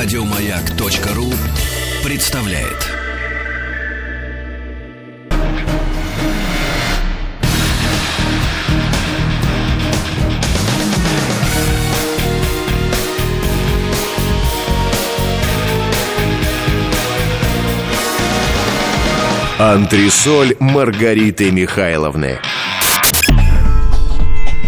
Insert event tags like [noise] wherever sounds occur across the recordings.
Радиомаяк.ру представляет. Антресоль Маргариты Михайловны.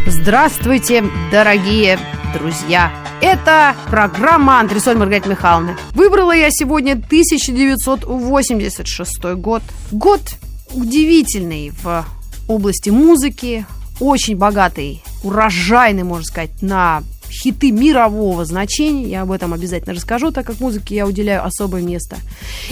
Здравствуйте, дорогие друзья! Это программа «Антресоль Маргарита Михайловна». Выбрала я сегодня 1986 год. Год удивительный в области музыки, очень богатый, урожайный, можно сказать, на хиты мирового значения. Я об этом обязательно расскажу, так как музыке я уделяю особое место.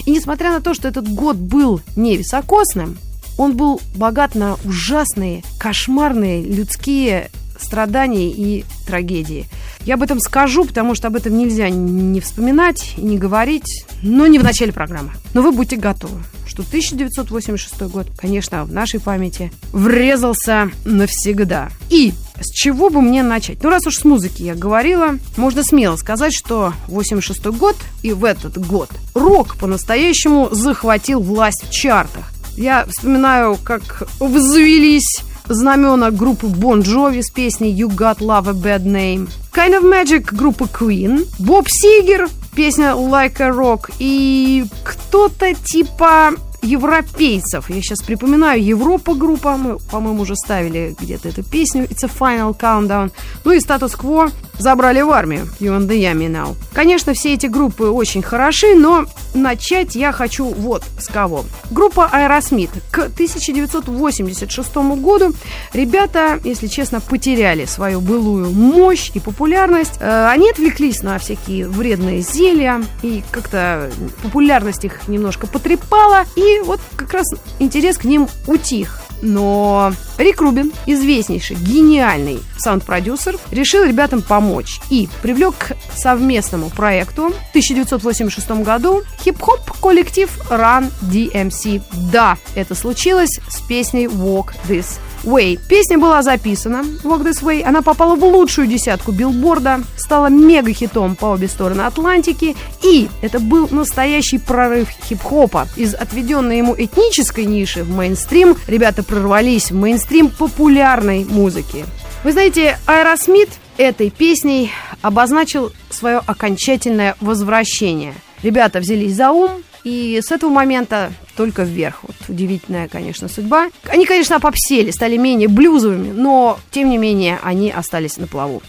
И несмотря на то, что этот год был не високосным, он был богат на ужасные, кошмарные людские страдания и трагедии. Я об этом скажу, потому что об этом нельзя не вспоминать и не говорить, но не в начале программы. Но вы будьте готовы, что 1986 год, конечно, в нашей памяти врезался навсегда. И с чего бы мне начать? Ну, раз уж с музыки я говорила, можно смело сказать, что 86 год и в этот год рок по-настоящему захватил власть в чартах. Я вспоминаю, как взвелись знамена группы Bon Jovi с песней You Got Love a Bad Name, Kind of Magic группы Queen, Боб Сигер, песня Like a Rock и кто-то типа европейцев. Я сейчас припоминаю, Европа группа, мы, по-моему, уже ставили где-то эту песню, It's a Final Countdown. Ну и статус-кво забрали в армию, You and the Yummy Now. Конечно, все эти группы очень хороши, но начать я хочу вот с кого. Группа Aerosmith. К 1986 году ребята, если честно, потеряли свою былую мощь и популярность. Э, они отвлеклись на всякие вредные зелья, и как-то популярность их немножко потрепала, и вот как раз интерес к ним утих. Но Рик Рубин, известнейший, гениальный саунд-продюсер, решил ребятам помочь и привлек к совместному проекту в 1986 году хип-хоп коллектив Run DMC. Да, это случилось с песней Walk This Way. Песня была записана, Walk This Way, она попала в лучшую десятку билборда, стала мега-хитом по обе стороны Атлантики, и это был настоящий прорыв хип-хопа. Из отведенной ему этнической ниши в мейнстрим ребята прорвались в мейнстрим популярной музыки. Вы знаете, Аэросмит этой песней обозначил свое окончательное возвращение. Ребята взялись за ум, и с этого момента только вверх. Вот удивительная, конечно, судьба. Они, конечно, попсели, стали менее блюзовыми, но, тем не менее, они остались на плаву.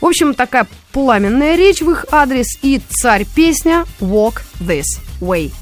В общем, такая пламенная речь в их адрес и царь-песня «Walk This Way».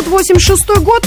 1986 год.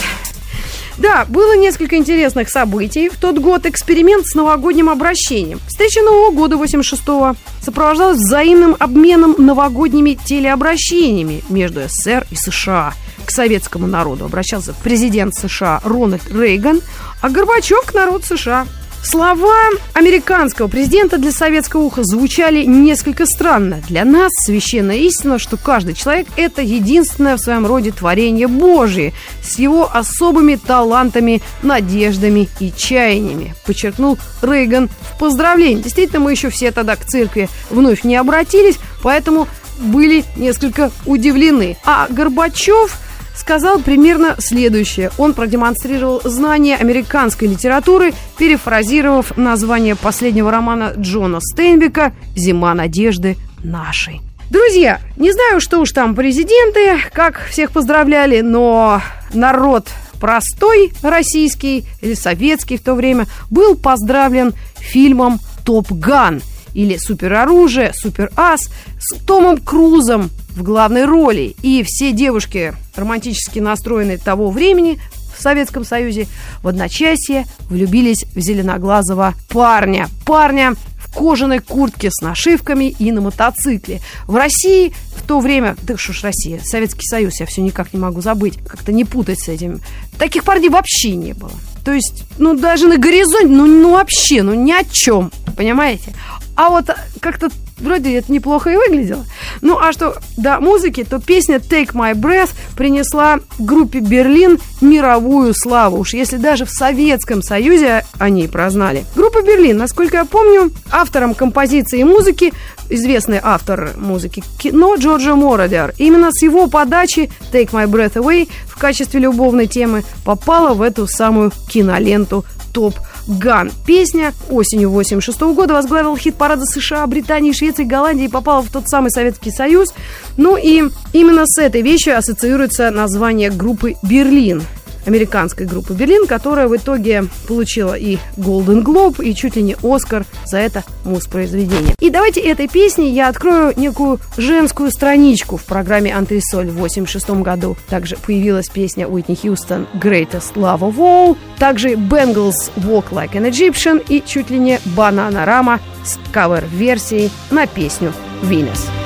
Да, было несколько интересных событий. В тот год эксперимент с новогодним обращением. Встреча Нового года 86-го сопровождалась взаимным обменом новогодними телеобращениями между СССР и США. К советскому народу обращался президент США Рональд Рейган, а Горбачев к народу США. Слова американского президента для советского уха звучали несколько странно. Для нас священная истина, что каждый человек – это единственное в своем роде творение Божие с его особыми талантами, надеждами и чаяниями, подчеркнул Рейган в поздравлении. Действительно, мы еще все тогда к церкви вновь не обратились, поэтому были несколько удивлены. А Горбачев – сказал примерно следующее. Он продемонстрировал знание американской литературы, перефразировав название последнего романа Джона Стейнбека «Зима надежды нашей». Друзья, не знаю, что уж там президенты, как всех поздравляли, но народ простой российский или советский в то время был поздравлен фильмом «Топ Ган» или «Супероружие», «Суперас» с Томом Крузом в главной роли. И все девушки, романтически настроенные того времени, в Советском Союзе в одночасье влюбились в зеленоглазого парня. Парня кожаной куртке с нашивками и на мотоцикле. В России в то время, да что ж Россия, Советский Союз, я все никак не могу забыть, как-то не путать с этим. Таких парней вообще не было. То есть, ну, даже на горизонте, ну, ну вообще, ну, ни о чем, понимаете? А вот как-то вроде это неплохо и выглядело. Ну, а что до музыки, то песня Take My Breath принесла группе Берлин мировую славу. Уж если даже в Советском Союзе они прознали. Группа Берлин, насколько я помню, автором композиции и музыки, известный автор музыки кино Джорджа Мородер. Именно с его подачи Take My Breath Away в качестве любовной темы попала в эту самую киноленту топ Ган. Песня осенью 86 года возглавила хит-парады США, Британии, Швеции, Голландии и попала в тот самый Советский Союз. Ну и именно с этой вещью ассоциируется название группы «Берлин». Американской группы Берлин, которая в итоге получила и Golden Globe, и чуть ли не Оскар за это муз-произведение. И давайте этой песней я открою некую женскую страничку в программе «Антресоль» в 1986 году. Также появилась песня Уитни Хьюстон «Greatest Love of All», также Bengals «Walk Like an Egyptian» и чуть ли не Бананарама с кавер-версией на песню «Venus».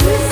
This is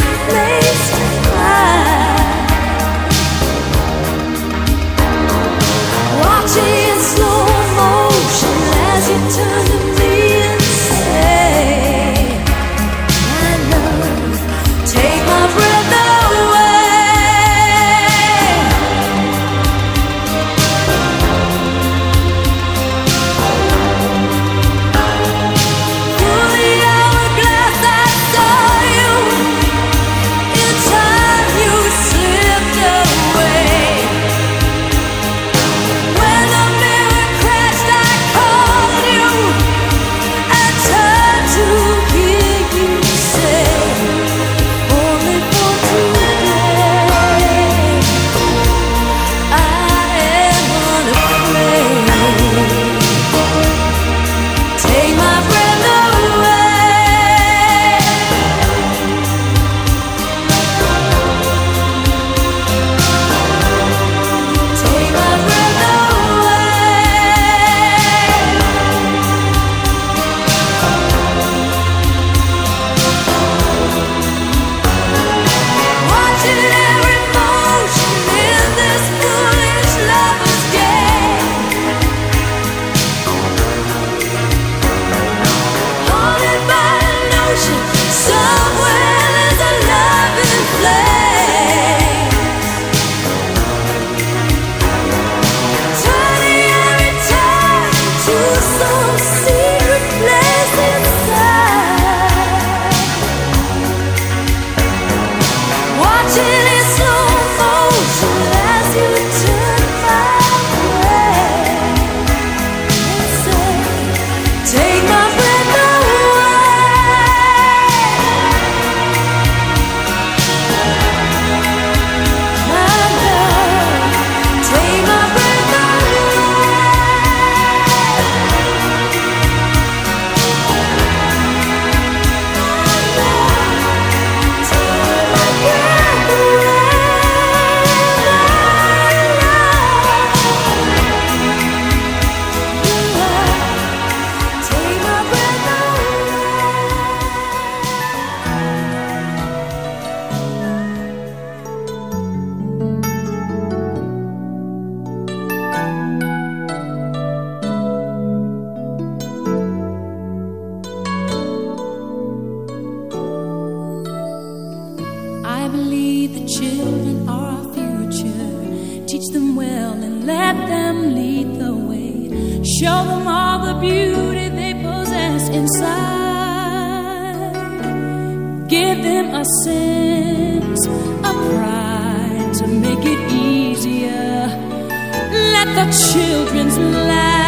children's laughter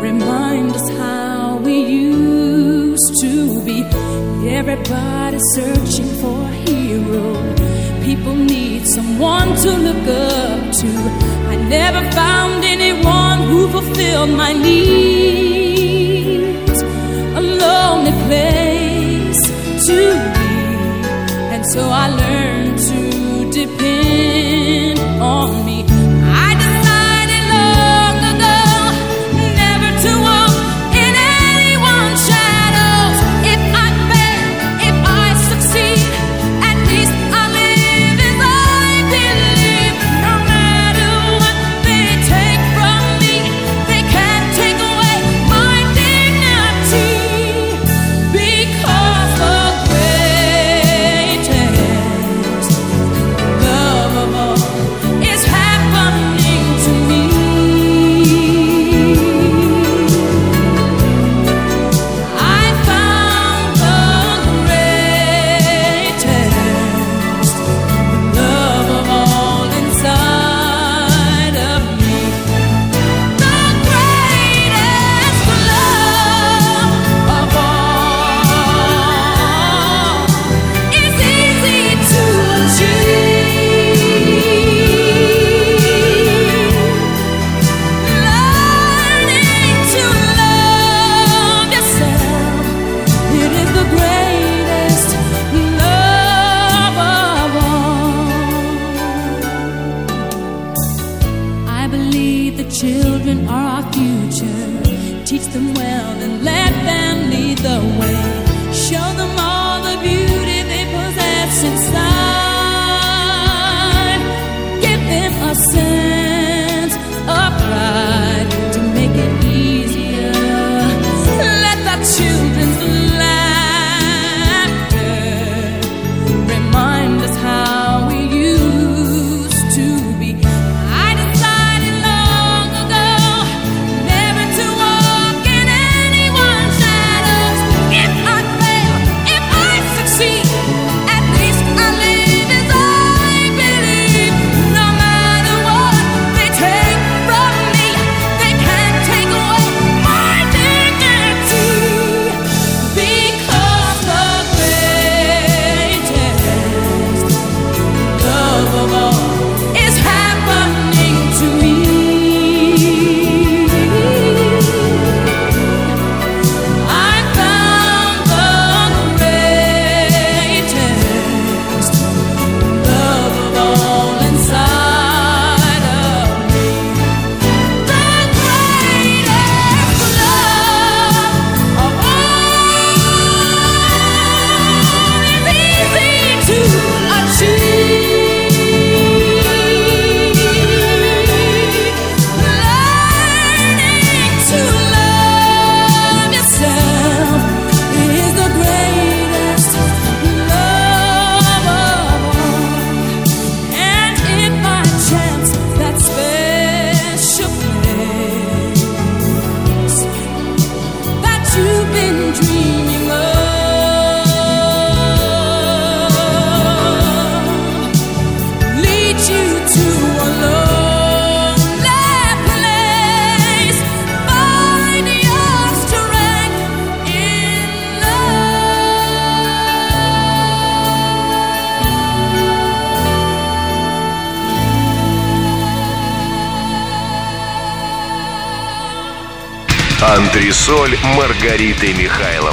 remind us how we used to be. Everybody searching for a hero. People need someone to look up to. I never found anyone who fulfilled my needs. A lonely place to be. And so I learned to depend on. соль Маргариты Михайловой.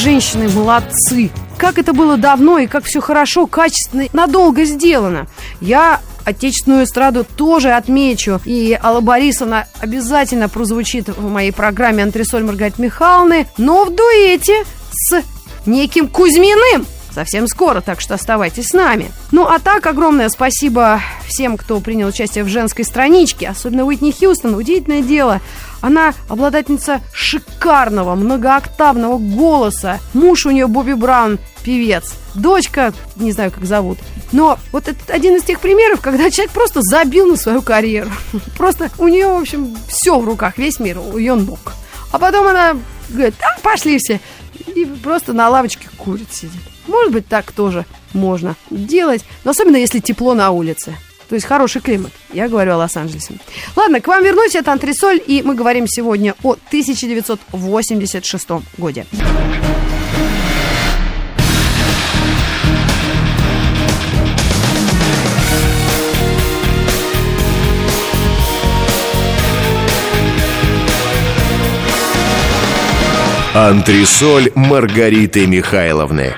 Женщины молодцы! Как это было давно и как все хорошо, качественно, надолго сделано. Я отечественную эстраду тоже отмечу. И Алла Борисовна обязательно прозвучит в моей программе «Антресоль Маргариты Михайловны», но в дуэте с неким Кузьминым. Совсем скоро, так что оставайтесь с нами. Ну а так, огромное спасибо всем, кто принял участие в женской страничке, особенно Уитни Хьюстон. Удивительное дело, она обладательница шикарного, многооктавного голоса. Муж у нее Бобби Браун, певец. Дочка, не знаю, как зовут. Но вот это один из тех примеров, когда человек просто забил на свою карьеру. [laughs] Просто у нее, в общем, все в руках, весь мир у ее ног. А потом она говорит, а, пошли все. И просто на лавочке курит сидит. Может быть, так тоже можно делать. Но особенно, если тепло на улице. То есть хороший климат. Я говорю о Лос-Анджелесе. Ладно, к вам вернусь. Это Антресоль. И мы говорим сегодня о 1986 годе. Антресоль Маргариты Михайловны.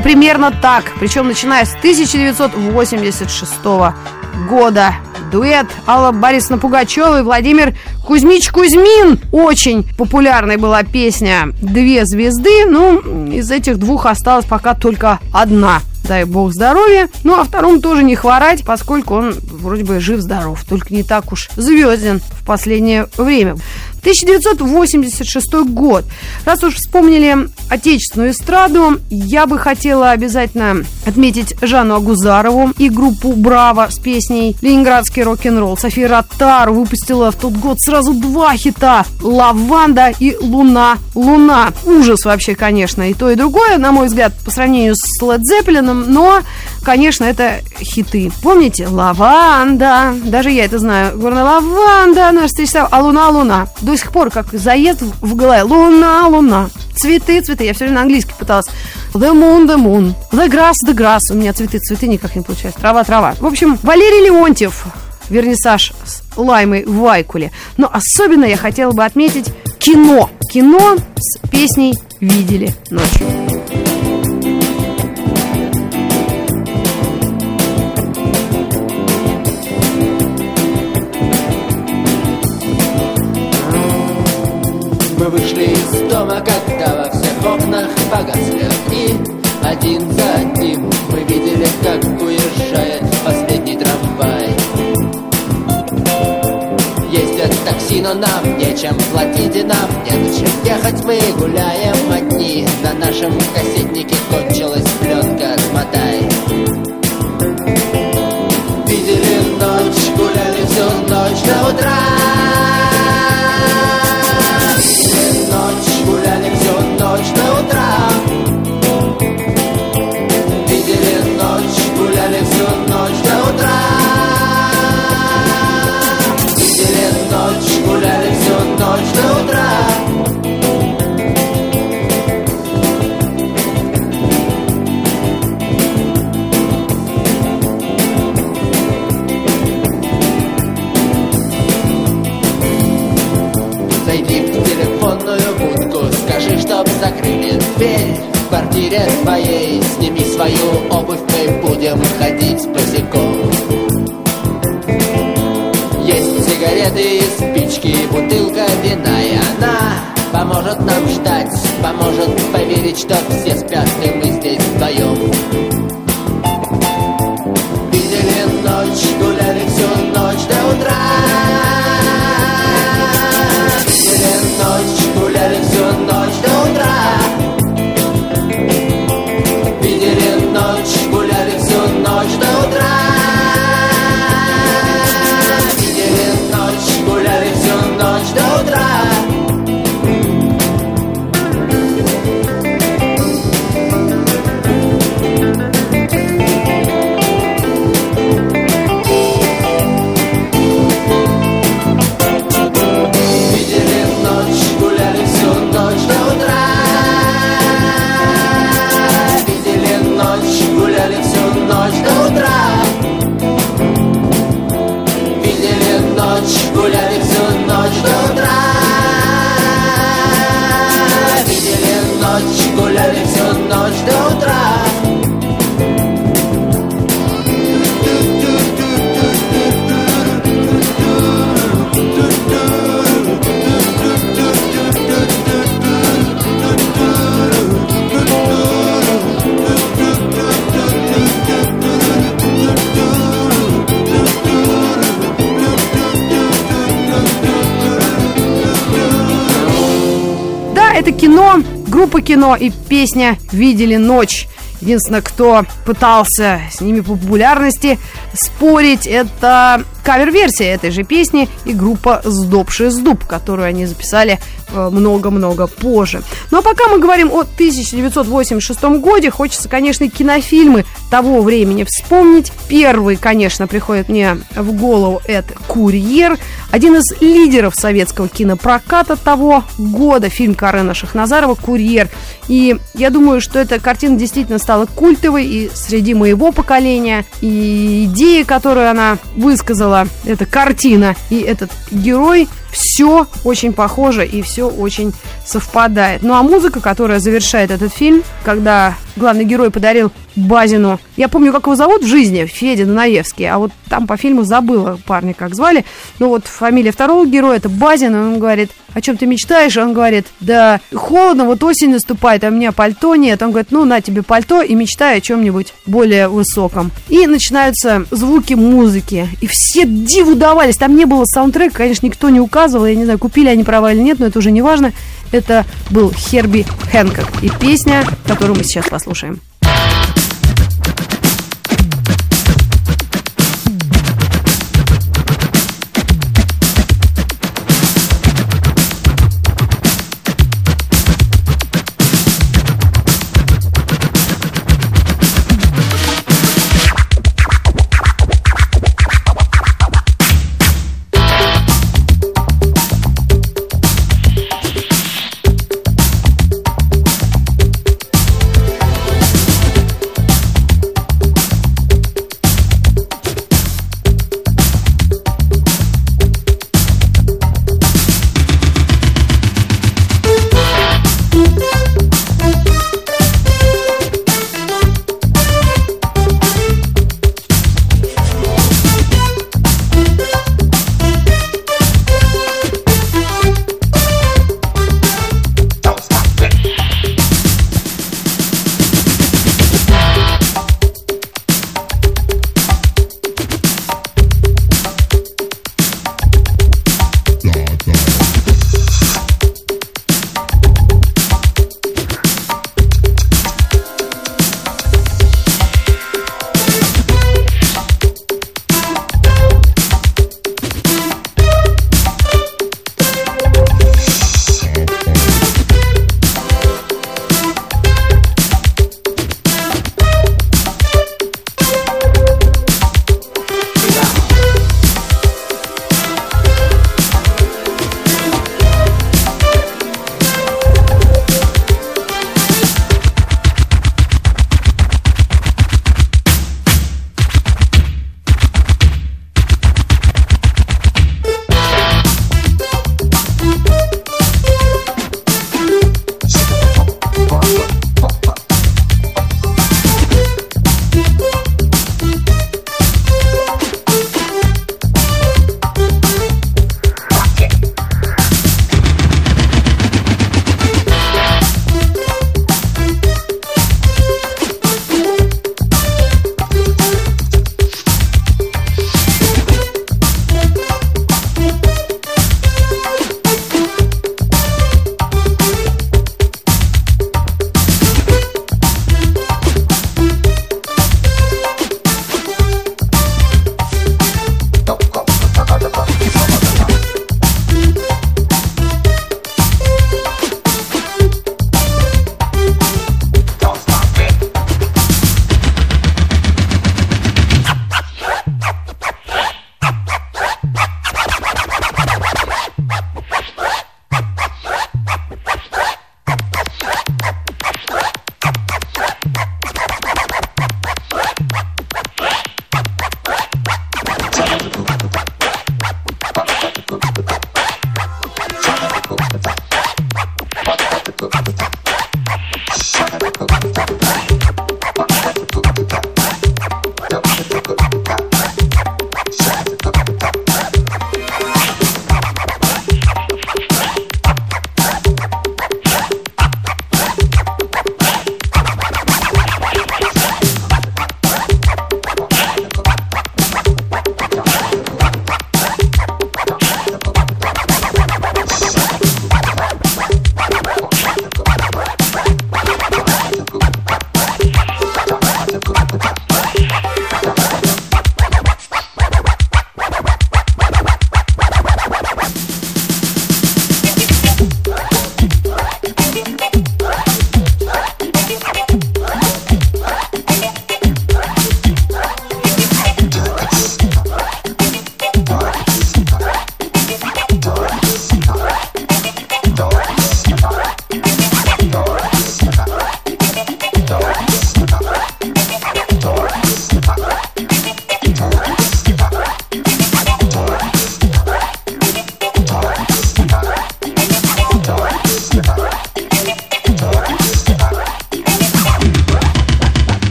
Примерно так. Причем начиная с 1986 года. Дуэт Алла Борисовна Пугачева и Владимир Кузьмич Кузьмин. Очень популярной была песня «Две звезды». Ну, из этих двух осталась пока только одна. Дай бог здоровья. Ну, а второму тоже не хворать, поскольку он вроде бы жив-здоров. Только не так уж звезден в последнее время. 1986 год. Раз уж вспомнили отечественную эстраду, я бы хотела обязательно отметить Жанну Агузарову и группу «Браво» с песней «Ленинградский рок-н-ролл». София Ротару выпустила в тот год сразу два хита «Лаванда» и «Луна, луна». Ужас вообще, конечно, и то, и другое, на мой взгляд, по сравнению с Led Zeppelin, но, конечно, это хиты. Помните? «Лаванда», даже я это знаю. Горная лаванда, наш встреча, а «Луна, луна». До сих пор, как заезд в голове. «Луна, луна». Цветы, цветы. Я все время на английский пыталась. The moon, the moon. The grass, the grass. У меня цветы, цветы никак не получается. Трава, трава. В общем, Валерий Леонтьев. Вернисаж с Лаймой в Вайкуле. Но особенно я хотела бы отметить кино. Кино с песней «Видели ночью». Мы вышли из дома, когда во всех окнах погасли огни Один за одним мы видели, как уезжает последний трамвай Такси, но нам нечем платить и нам не на чем ехать. Мы гуляем одни, на нашем кассетнике кончилась пленка «Смотай» Видели ночь, гуляли всю ночь до утра дверь В квартире твоей сними свою обувь, мы будем ходить босиком. Есть сигареты спички, бутылка вина и она Поможет нам ждать, поможет поверить, что все спят и мы здесь вдвоем. Видели ночь, гуляли кино и песня «Видели ночь». Единственное, кто пытался с ними по популярности спорить, это кавер-версия этой же песни и группа «Сдобший сдуб», которую они записали э, много-много позже. Ну а пока мы говорим о 1986 годе, хочется, конечно, кинофильмы того времени вспомнить. Первый, конечно, приходит мне в голову, это «Курьер», один из лидеров советского кинопроката того года, фильм Карена Шахназарова «Курьер». И я думаю, что эта картина действительно стала культовой и среди моего поколения, и идеи, которую она высказала, эта картина и этот герой, все очень похоже и все очень совпадает. Ну а музыка, которая завершает этот фильм, когда главный герой подарил Базину, я помню, как его зовут в жизни, Федя Нанаевский, а вот там по фильму забыла парня, как звали. Ну вот фамилия второго героя это Базин, он говорит, о чем ты мечтаешь? Он говорит, да холодно, вот осень наступает, а у меня пальто нет. Он говорит, ну на тебе пальто и мечтай о чем-нибудь более высоком. И начинаются звуки музыки, и все диву давались, там не было саундтрека, конечно, никто не указывал, я не знаю, купили они права или нет, но это уже не важно. Это был Херби Хэнкок и песня, которую мы сейчас послушаем.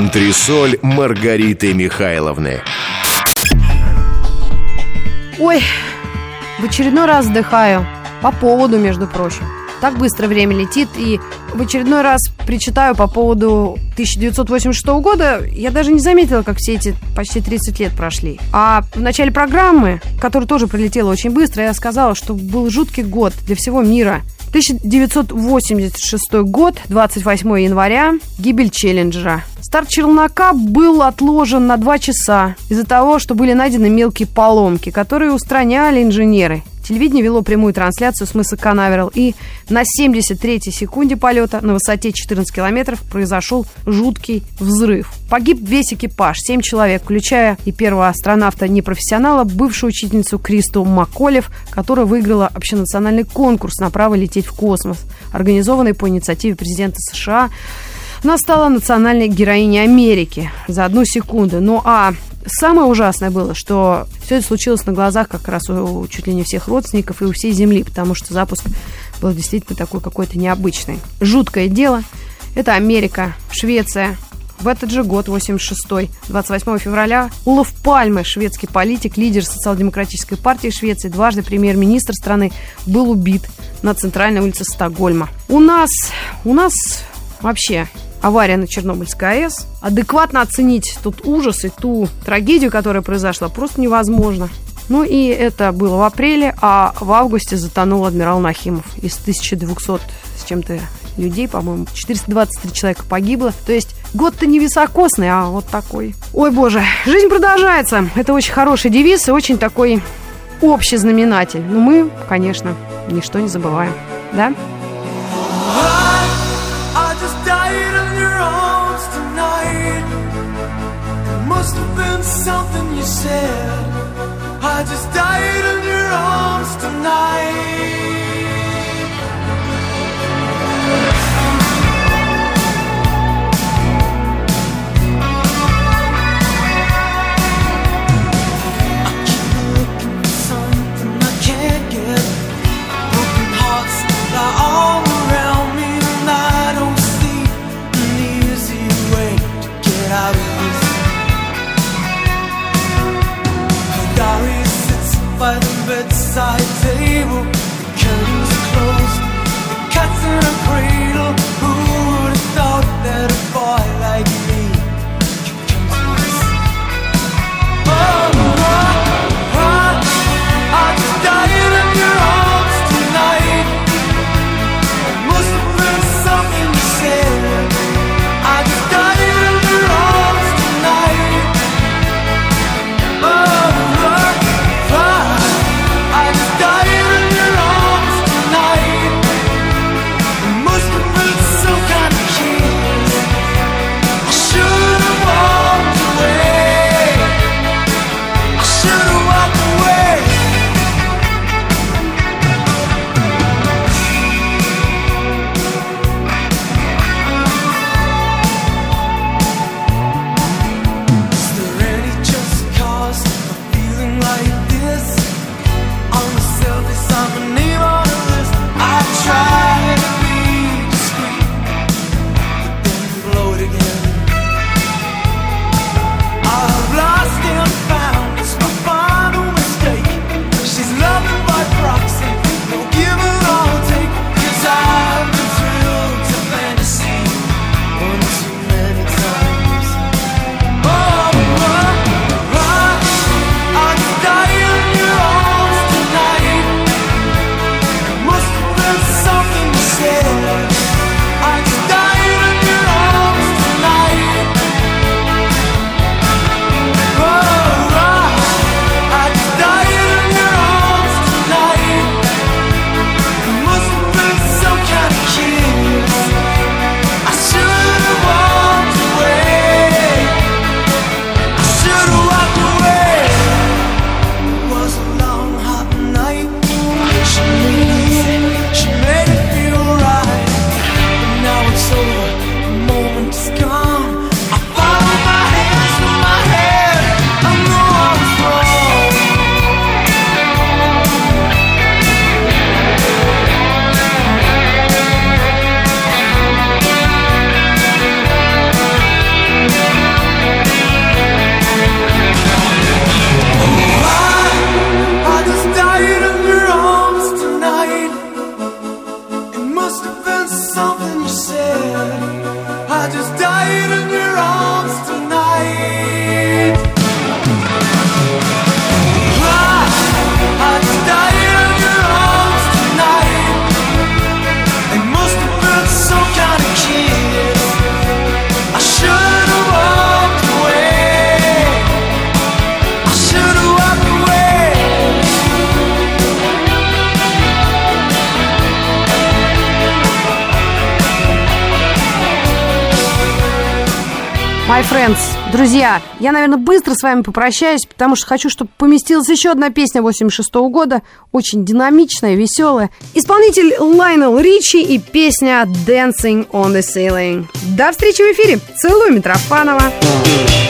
Антресоль Маргариты Михайловны. Ой, в очередной раз вздыхаю. По поводу, между прочим. Так быстро время летит, и в очередной раз причитаю по поводу 1986 года. Я даже не заметила, как все эти почти 30 лет прошли. А в начале программы, которая тоже пролетела очень быстро, я сказала, что был жуткий год для всего мира. 1986 год, 28 января, гибель Челленджера. Старт челнока был отложен на два часа из-за того, что были найдены мелкие поломки, которые устраняли инженеры. Телевидение вело прямую трансляцию с мыса Канаверал, и на 73-й секунде полета на высоте 14 километров произошел жуткий взрыв. Погиб весь экипаж, 7 человек, включая и первого астронавта-непрофессионала, бывшую учительницу Кристу Маколев, которая выиграла общенациональный конкурс на право лететь в космос, организованный по инициативе президента США она стала национальной героиней Америки за одну секунду. Ну а самое ужасное было, что все это случилось на глазах как раз у чуть ли не всех родственников и у всей Земли, потому что запуск был действительно такой какой-то необычный. Жуткое дело. Это Америка, Швеция, в этот же год, 86-й, 28 февраля, Улов Пальме, шведский политик, лидер социал-демократической партии Швеции, дважды премьер-министр страны, был убит на центральной улице Стокгольма. У нас, у нас вообще авария на Чернобыльской АЭС. Адекватно оценить тот ужас и ту трагедию, которая произошла, просто невозможно. Ну и это было в апреле, а в августе затонул адмирал Нахимов. Из 1200 с чем-то людей, по-моему, 423 человека погибло. То есть год-то не високосный, а вот такой. Ой, боже, жизнь продолжается. Это очень хороший девиз и очень такой общий знаменатель. Но мы, конечно, ничто не забываем. Да? Must have been something you said. I just died in your arms tonight. by the bedside table, the curtains are closed, the cat's in a crate. My friends. Друзья, я, наверное, быстро с вами попрощаюсь, потому что хочу, чтобы поместилась еще одна песня 86 -го года. Очень динамичная, веселая. Исполнитель Лайнел Ричи и песня Dancing on the Ceiling. До встречи в эфире. Целую Митрофанова. Митрофанова.